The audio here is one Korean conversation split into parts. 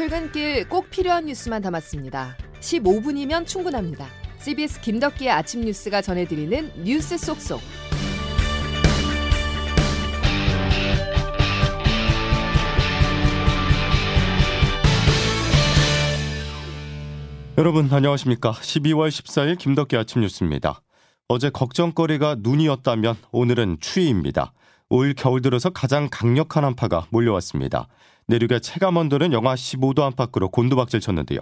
출근길 꼭 필요한 뉴스만 담았습니다. 15분이면 충분합니다. CBS 김덕기의 아침 뉴스가 전해드리는 뉴스 속속. 여러분 안녕하십니까? 12월 14일 김덕기 아침 뉴스입니다. 어제 걱정거리가 눈이었다면 오늘은 추위입니다. 올 겨울 들어서 가장 강력한 한파가 몰려왔습니다. 내륙의 체감 온도는 영하 15도 안팎으로 곤두박질 쳤는데요.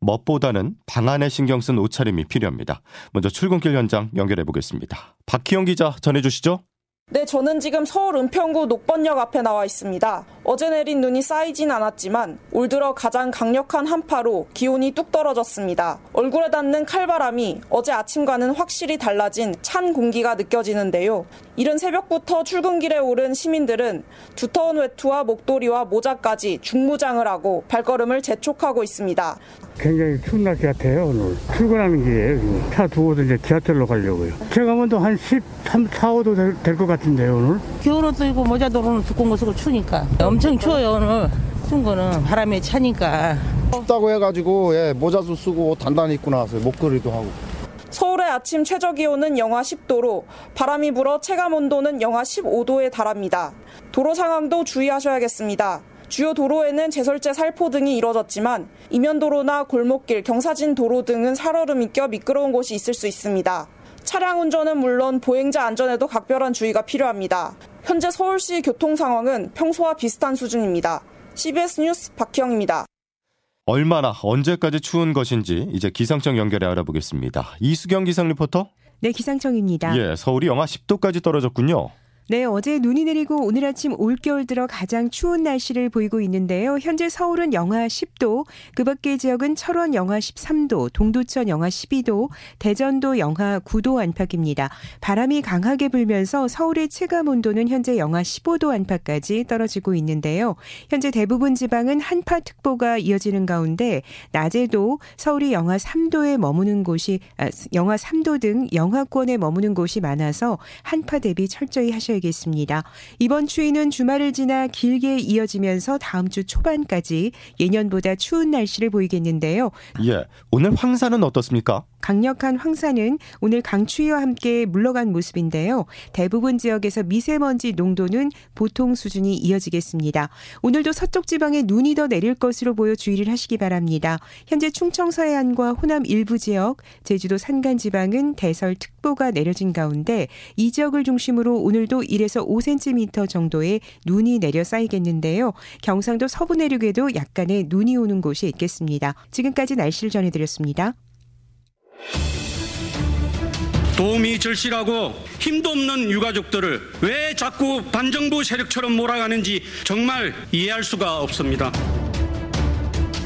멋보다는 방안에 신경 쓴 옷차림이 필요합니다. 먼저 출근길 현장 연결해 보겠습니다. 박희영 기자 전해주시죠. 네, 저는 지금 서울 은평구 녹번역 앞에 나와 있습니다. 어제 내린 눈이 쌓이진 않았지만 올 들어 가장 강력한 한파로 기온이 뚝 떨어졌습니다. 얼굴에 닿는 칼바람이 어제 아침과는 확실히 달라진 찬 공기가 느껴지는데요. 이른 새벽부터 출근길에 오른 시민들은 두터운 외투와 목도리와 모자까지 중무장을 하고 발걸음을 재촉하고 있습니다. 굉장히 추운 날씨 같아요, 오늘. 출근하는 길이에요. 차 두고도 이제 지하철로 가려고요. 제가 먼저 한 13, 4, 5도 될 것 같은데요, 오늘. 겨울옷도 입고 모자도 오늘 두꺼운 거 쓰고 추우니까. 엄청 추워요, 오늘. 추운 거는 바람이 차니까. 춥다고 해가지고 예, 모자도 쓰고 단단히 입고 나왔어요. 목도리도 하고. 서울의 아침 최저 기온은 영하 10도로 바람이 불어 체감 온도는 영하 15도에 달합니다. 도로 상황도 주의하셔야겠습니다. 주요 도로에는 제설제 살포 등이 이뤄졌지만 이면도로나 골목길, 경사진 도로 등은 살얼음이 껴 미끄러운 곳이 있을 수 있습니다. 차량 운전은 물론 보행자 안전에도 각별한 주의가 필요합니다. 현재 서울시 교통 상황은 평소와 비슷한 수준입니다. CBS 뉴스 박희영입니다. 얼마나 언제까지 추운 것인지 이제 기상청 연결해 알아보겠습니다. 이수경 기상 리포터. 네, 기상청입니다. 예, 서울이 영하 10도까지 떨어졌군요. 네, 어제 눈이 내리고 오늘 아침 올겨울 들어 가장 추운 날씨를 보이고 있는데요. 현재 서울은 영하 10도, 그 밖의 지역은 철원 영하 13도, 동두천 영하 12도, 대전도 영하 9도 안팎입니다. 바람이 강하게 불면서 서울의 체감 온도는 현재 영하 15도 안팎까지 떨어지고 있는데요. 현재 대부분 지방은 한파특보가 이어지는 가운데 낮에도 서울이 영하 3도에 머무는 곳이 아, 영하 3도 등 영하권에 머무는 곳이 많아서 한파 대비 철저히 하셔야 겠습니다 이번 추위는 주말을 지나 길게 이어지면서 다음 주 초반까지 예년보다 추운 날씨를 보이겠는데요. 예, 오늘 황사는 어떻습니까? 강력한 황사는 오늘 강추위와 함께 물러간 모습인데요. 대부분 지역에서 미세먼지 농도는 보통 수준이 이어지겠습니다. 오늘도 서쪽 지방에 눈이 더 내릴 것으로 보여 주의를 하시기 바랍니다. 현재 충청 서해안과 호남 일부 지역, 제주도 산간 지방은 대설특보가 내려진 가운데 이 지역을 중심으로 오늘도 1에서 5cm 정도의 눈이 내려 쌓이겠는데요. 경상도 서부 내륙에도 약간의 눈이 오는 곳이 있겠습니다. 지금까지 날씨를 전해드렸습니다. 도움이 절실하고 힘도 없는 유가족들을 왜 자꾸 반정부 세력처럼 몰아가는지 정말 이해할 수가 없습니다.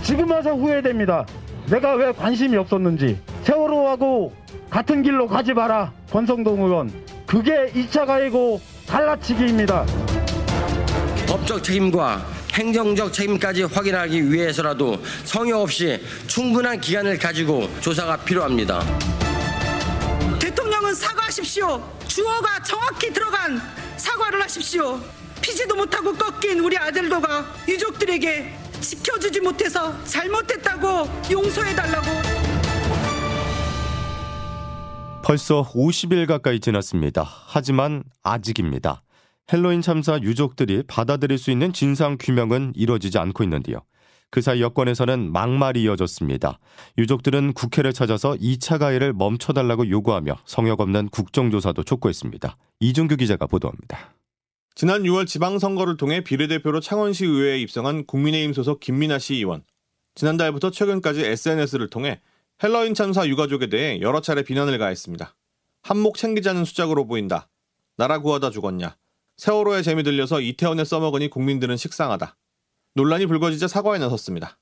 지금 와서 후회됩니다. 내가 왜 관심이 없었는지. 세월호하고 같은 길로 가지 마라. 권성동 의원. 그게 2차 가해고 갈라치기입니다. 법적 책임과 행정적 책임까지 확인하기 위해서라도 성의 없이 충분한 기간을 가지고 조사가 필요합니다. 대통령은 사과하십시오. 주어가 정확히 들어간 사과를 하십시오. 피지도 못하고 꺾인 우리 아들도가 유족들에게 지켜주지 못해서 잘못했다고 용서해달라고. 벌써 50일 가까이 지났습니다. 하지만 아직입니다. 헬로윈 참사 유족들이 받아들일 수 있는 진상 규명은 이뤄지지 않고 있는데요. 그 사이 여권에서는 막말이 이어졌습니다. 유족들은 국회를 찾아서 2차 가해를 멈춰달라고 요구하며 성역 없는 국정조사도 촉구했습니다. 이준규 기자가 보도합니다. 지난 6월 지방선거를 통해 비례대표로 창원시 의회에 입성한 국민의힘 소속 김민아 시 의원. 지난달부터 최근까지 SNS를 통해 헬로윈 참사 유가족에 대해 여러 차례 비난을 가했습니다. 한몫 챙기자는 수작으로 보인다. 나라 구하다 죽었냐. 세월호에 재미 들려서 이태원에 써먹으니 국민들은 식상하다. 논란이 불거지자 사과에 나섰습니다.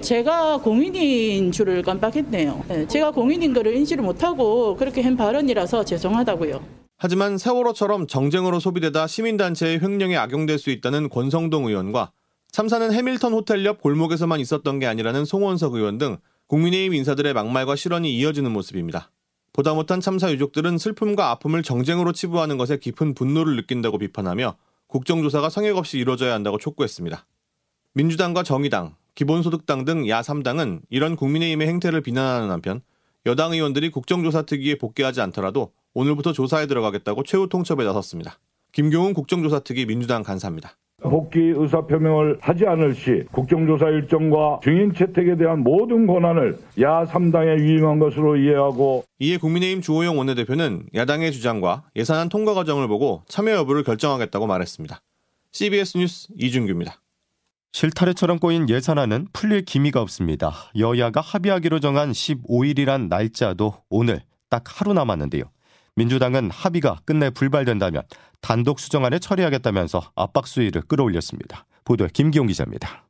제가 공인인 줄을 깜빡했네요. 네, 제가 공인인 거를 인지를 못하고 그렇게 한 발언이라서 죄송하다고요. 하지만 세월호처럼 정쟁으로 소비되다 시민단체의 횡령에 악용될 수 있다는 권성동 의원과 참사는 해밀턴 호텔 옆 골목에서만 있었던 게 아니라는 송원석 의원 등 국민의힘 인사들의 막말과 실언이 이어지는 모습입니다. 보다 못한 참사 유족들은 슬픔과 아픔을 정쟁으로 치부하는 것에 깊은 분노를 느낀다고 비판하며 국정조사가 성역 없이 이루어져야 한다고 촉구했습니다. 민주당과 정의당, 기본소득당 등 야 3당은 이런 국민의힘의 행태를 비난하는 한편 여당 의원들이 국정조사 특위에 복귀하지 않더라도 오늘부터 조사에 들어가겠다고 최후 통첩에 나섰습니다. 김경훈 국정조사 특위 민주당 간사입니다. 복귀 의사 표명을 하지 않을 시 국정조사 일정과 증인 채택에 대한 모든 권한을 야 3당에 위임한 것으로 이해하고 이에 국민의힘 주호영 원내대표는 야당의 주장과 예산안 통과 과정을 보고 참여 여부를 결정하겠다고 말했습니다. CBS 뉴스 이준규입니다. 실타래처럼 꼬인 예산안은 풀릴 기미가 없습니다. 여야가 합의하기로 정한 15일이란 날짜도 오늘 딱 하루 남았는데요. 민주당은 합의가 끝내 불발된다면 단독 수정안에 처리하겠다면서 압박 수위를 끌어올렸습니다. 보도에 김기용 기자입니다.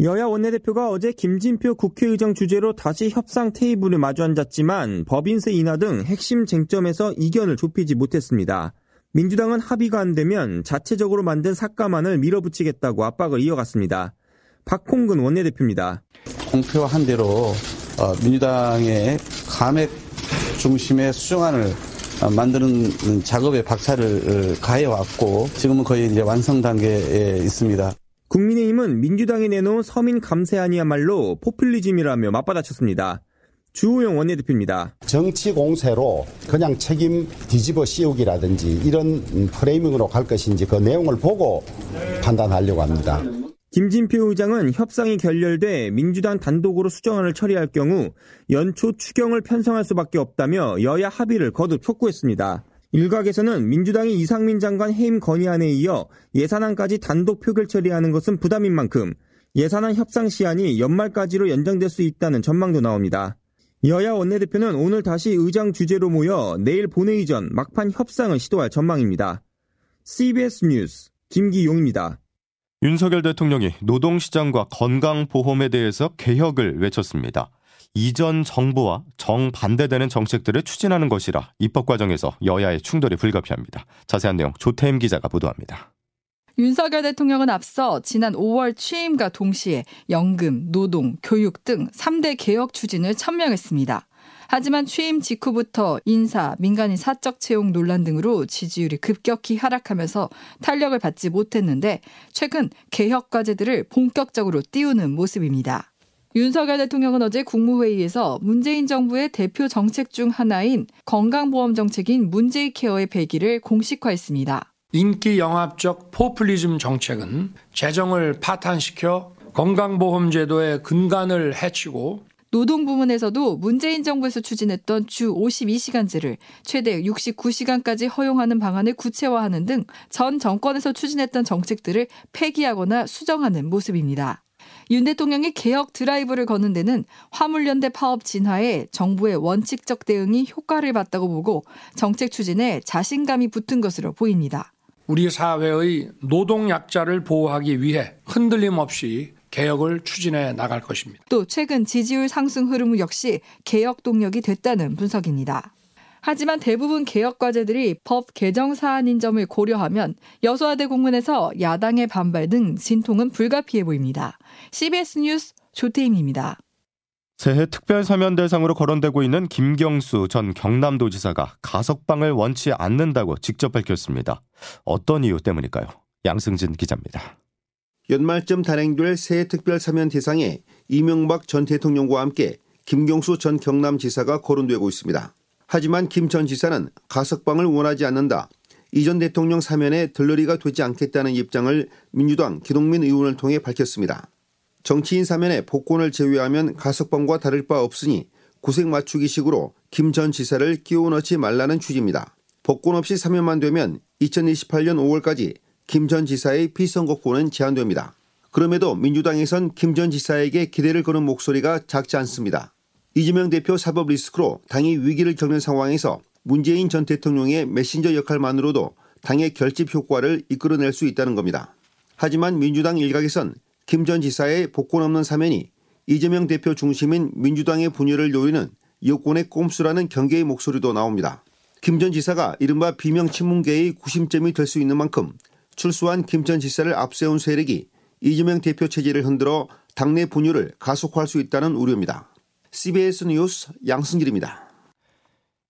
여야 원내대표가 어제 김진표 국회의장 주재로 다시 협상 테이블에 마주 앉았지만 법인세 인하 등 핵심 쟁점에서 이견을 좁히지 못했습니다. 민주당은 합의가 안 되면 자체적으로 만든 삭감안을 밀어붙이겠다고 압박을 이어갔습니다. 박홍근 원내대표입니다. 공표한 대로 어, 민주당의 감액 중심의 수정안을 어, 만드는 작업에 박차를 가해왔고 지금은 거의 이제 완성 단계에 있습니다. 국민의힘은 민주당이 내놓은 서민 감세안이야말로 포퓰리즘이라며 맞받아쳤습니다. 주호영 원내대표입니다. 정치 공세로 그냥 책임 뒤집어 씌우기라든지 이런 프레이밍으로 갈 것인지 그 내용을 보고 판단하려고 합니다. 김진표 의장은 협상이 결렬돼 민주당 단독으로 수정안을 처리할 경우 연초 추경을 편성할 수밖에 없다며 여야 합의를 거듭 촉구했습니다. 일각에서는 민주당이 이상민 장관 해임 건의안에 이어 예산안까지 단독 표결 처리하는 것은 부담인 만큼 예산안 협상 시한이 연말까지로 연장될 수 있다는 전망도 나옵니다. 여야 원내대표는 오늘 다시 의장 주재로 모여 내일 본회의 전 막판 협상을 시도할 전망입니다. CBS 뉴스 김기용입니다. 윤석열 대통령이 노동시장과 건강보험에 대해서 개혁을 외쳤습니다. 이전 정부와 정반대되는 정책들을 추진하는 것이라 입법 과정에서 여야의 충돌이 불가피합니다. 자세한 내용 조태임 기자가 보도합니다. 윤석열 대통령은 앞서 지난 5월 취임과 동시에 연금, 노동, 교육 등 3대 개혁 추진을 천명했습니다. 하지만 취임 직후부터 인사, 민간인 사적 채용 논란 등으로 지지율이 급격히 하락하면서 탄력을 받지 못했는데 최근 개혁 과제들을 본격적으로 띄우는 모습입니다. 윤석열 대통령은 어제 국무회의에서 문재인 정부의 대표 정책 중 하나인 건강보험 정책인 문재인 케어의 배기를 공식화했습니다. 인기 영합적 포퓰리즘 정책은 재정을 파탄시켜 건강보험제도의 근간을 해치고 노동 부문에서도 문재인 정부에서 추진했던 주 52시간제를 최대 69시간까지 허용하는 방안을 구체화하는 등 전 정권에서 추진했던 정책들을 폐기하거나 수정하는 모습입니다. 윤 대통령이 개혁 드라이브를 거는 데는 화물연대 파업 진화에 정부의 원칙적 대응이 효과를 봤다고 보고 정책 추진에 자신감이 붙은 것으로 보입니다. 우리 사회의 노동 약자를 보호하기 위해 흔들림 없이 개혁을 추진해 나갈 것입니다. 또 최근 지지율 상승 흐름 역시 개혁 동력이 됐다는 분석입니다. 하지만 대부분 개혁 과제들이 법 개정 사안인 점을 고려하면 여소야대 공문에서 야당의 반발 등 진통은 불가피해 보입니다. CBS 뉴스 조태임입니다. 새해 특별 사면 대상으로 거론되고 있는 김경수 전 경남도지사가 가석방을 원치 않는다고 직접 밝혔습니다. 어떤 이유 때문일까요? 양승진 기자입니다. 연말쯤 단행될 새해 특별 사면 대상에 이명박 전 대통령과 함께 김경수 전 경남지사가 거론되고 있습니다. 하지만 김 전 지사는 가석방을 원하지 않는다. 이 전 대통령 사면에 들러리가 되지 않겠다는 입장을 민주당 기동민 의원을 통해 밝혔습니다. 정치인 사면에 복권을 제외하면 가석방과 다를 바 없으니 구색 맞추기 식으로 김 전 지사를 끼워 넣지 말라는 취지입니다. 복권 없이 사면만 되면 2028년 5월까지 김 전 지사의 피선거권은 제한됩니다. 그럼에도 민주당에선 김 전 지사에게 기대를 거는 목소리가 작지 않습니다. 이재명 대표 사법 리스크로 당이 위기를 겪는 상황에서 문재인 전 대통령의 메신저 역할만으로도 당의 결집 효과를 이끌어낼 수 있다는 겁니다. 하지만 민주당 일각에선 김 전 지사의 복권 없는 사면이 이재명 대표 중심인 민주당의 분열을 노리는 여권의 꼼수라는 경계의 목소리도 나옵니다. 김 전 지사가 이른바 비명 친문계의 구심점이 될 수 있는 만큼 출소한 김 전 지사를 앞세운 세력이 이재명 대표 체제를 흔들어 당내 분열을 가속화할 수 있다는 우려입니다. CBS 뉴스 양승길입니다.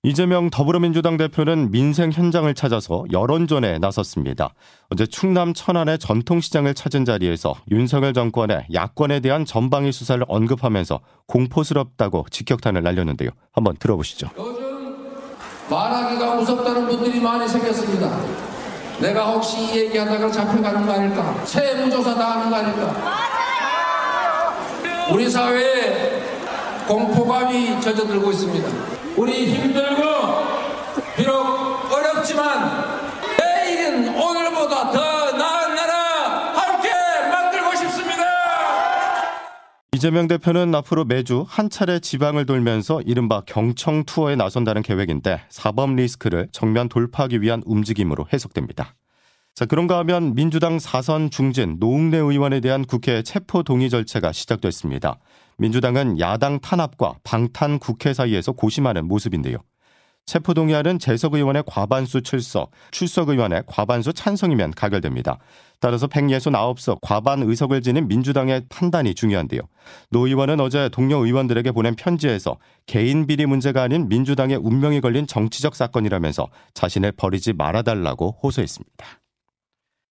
이재명 더불어민주당 대표는 민생 현장을 찾아서 여론전에 나섰습니다. 어제 충남 천안의 전통시장을 찾은 자리에서 윤석열 정권의 야권에 대한 전방위 수사를 언급하면서 공포스럽다고 직격탄을 날렸는데요. 한번 들어보시죠. 요즘 말하기가 무섭다는 분들이 많이 생겼습니다. 내가 혹시 이 얘기하다가 잡혀가는 거 아닐까? 세무조사 당하는 거 아닐까? 우리 사회에 공포감이 젖어들고 있습니다. 우리 힘들고 비록 어렵지만 내일은 오늘보다 더 나은 나라 함께 만들고 싶습니다. 이재명 대표는 앞으로 매주 한 차례 지방을 돌면서 이른바 경청 투어에 나선다는 계획인데 사법 리스크를 정면 돌파하기 위한 움직임으로 해석됩니다. 자, 그런가 하면 민주당 사선 중진 노웅래 의원에 대한 국회 체포 동의 절차가 시작됐습니다. 민주당은 야당 탄압과 방탄 국회 사이에서 고심하는 모습인데요. 체포 동의안은 재석 의원의 과반수 출석, 출석 의원의 과반수 찬성이면 가결됩니다. 따라서 169석 과반 의석을 지닌 민주당의 판단이 중요한데요. 노 의원은 어제 동료 의원들에게 보낸 편지에서 개인 비리 문제가 아닌 민주당의 운명이 걸린 정치적 사건이라면서 자신을 버리지 말아달라고 호소했습니다.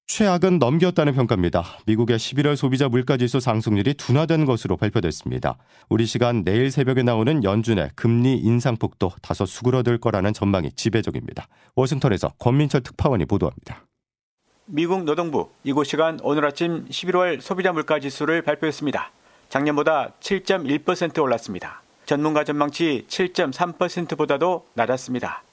최악은 넘겼다는 평가입니다. 미국의 11월 소비자 물가지수 상승률이 둔화된 것으로 발표됐습니다. 우리 시간 내일 새벽에 나오는 연준의 금리 인상폭도 다소 수그러들 거라는 전망이 지배적입니다. 워싱턴에서 권민철 특파원이 보도합니다. 미국 노동부 이곳 시간 오늘 아침 11월 소비자 물가지수를 발표했습니다. 작년보다 7.1% 올랐습니다. 전문가 전망치 7.3%보다도 낮았습니다.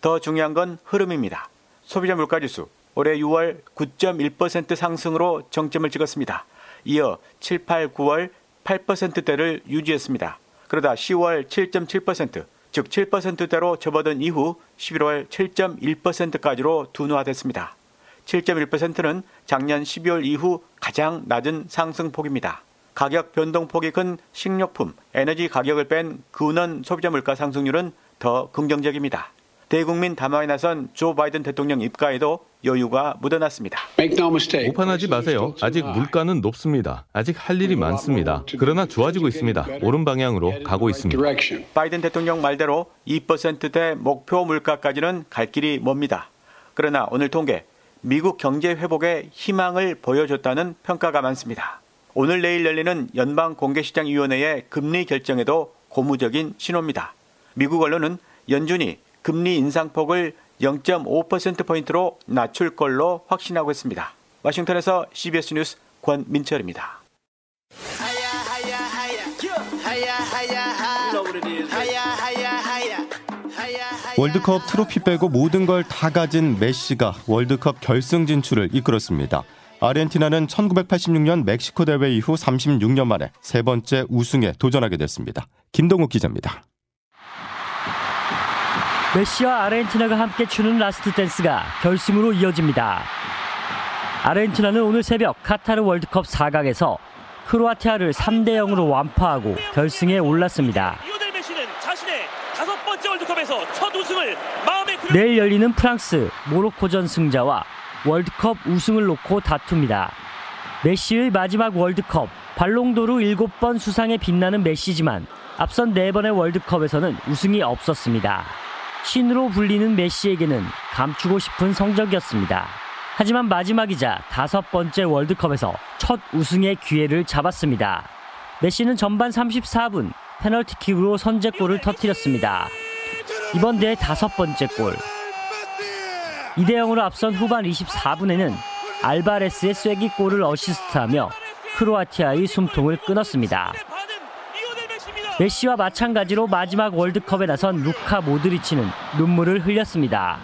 더 중요한 건 흐름입니다. 소비자 물가지수 올해 6월 9.1% 상승으로 정점을 찍었습니다. 이어 7, 8, 9월 8%대를 유지했습니다. 그러다 10월 7.7%, 즉 7%대로 접어든 이후 11월 7.1%까지로 둔화됐습니다. 7.1%는 작년 12월 이후 가장 낮은 상승폭입니다. 가격 변동폭이 큰 식료품, 에너지 가격을 뺀 근원 소비자 물가 상승률은 더 긍정적입니다. 대국민 담화에 나선 조 바이든 대통령 입가에도 여유가 묻어났습니다. 오판하지 마세요. 아직 물가는 높습니다. 아직 할 일이 많습니다. 그러나 좋아지고 있습니다. 옳은 방향으로 가고 있습니다. 바이든 대통령 말대로 2%대 목표 물가까지는 갈 길이 멉니다. 그러나 오늘 통계 미국 경제 회복에 희망을 보여줬다는 평가가 많습니다. 오늘 내일 열리는 연방 공개시장위원회의 금리 결정에도 고무적인 신호입니다. 미국 언론은 연준이 금리 인상폭을 0.5%포인트로 낮출 걸로 확신하고 있습니다. 워싱턴에서 CBS 뉴스 권민철입니다. 월드컵 트로피 빼고 모든 걸 다 가진 메시가 월드컵 결승 진출을 이끌었습니다. 아르헨티나는 1986년 멕시코 대회 이후 36년 만에 세 번째 우승에 도전하게 됐습니다. 김동욱 기자입니다. 메시와 아르헨티나가 함께 추는 라스트 댄스가 결승으로 이어집니다. 아르헨티나는 오늘 새벽 카타르 월드컵 4강에서 크로아티아를 3대 0으로 완파하고 결승에 올랐습니다. 내일 열리는 프랑스, 모로코전 승자와 월드컵 우승을 놓고 다툽니다. 메시의 마지막 월드컵, 발롱도르 7번 수상에 빛나는 메시지만 앞선 4번의 월드컵에서는 우승이 없었습니다. 신으로 불리는 메시에게는 감추고 싶은 성적이었습니다. 하지만 마지막이자 다섯 번째 월드컵에서 첫 우승의 기회를 잡았습니다. 메시는 전반 34분 페널티킥으로 선제골을 터뜨렸습니다. 이번 대회 다섯 번째 골. 2대 0으로 앞선 후반 24분에는 알바레스의 쐐기골을 어시스트하며 크로아티아의 숨통을 끊었습니다. 메시와 마찬가지로 마지막 월드컵에 나선 루카 모드리치는 눈물을 흘렸습니다.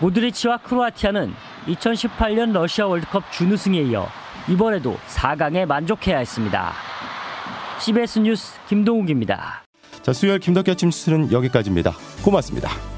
모드리치와 크로아티아는 2018년 러시아 월드컵 준우승에 이어 이번에도 4강에 만족해야 했습니다. CBS 뉴스 김동욱입니다. 자, 수요일 김덕기 아침 뉴스는 여기까지입니다. 고맙습니다.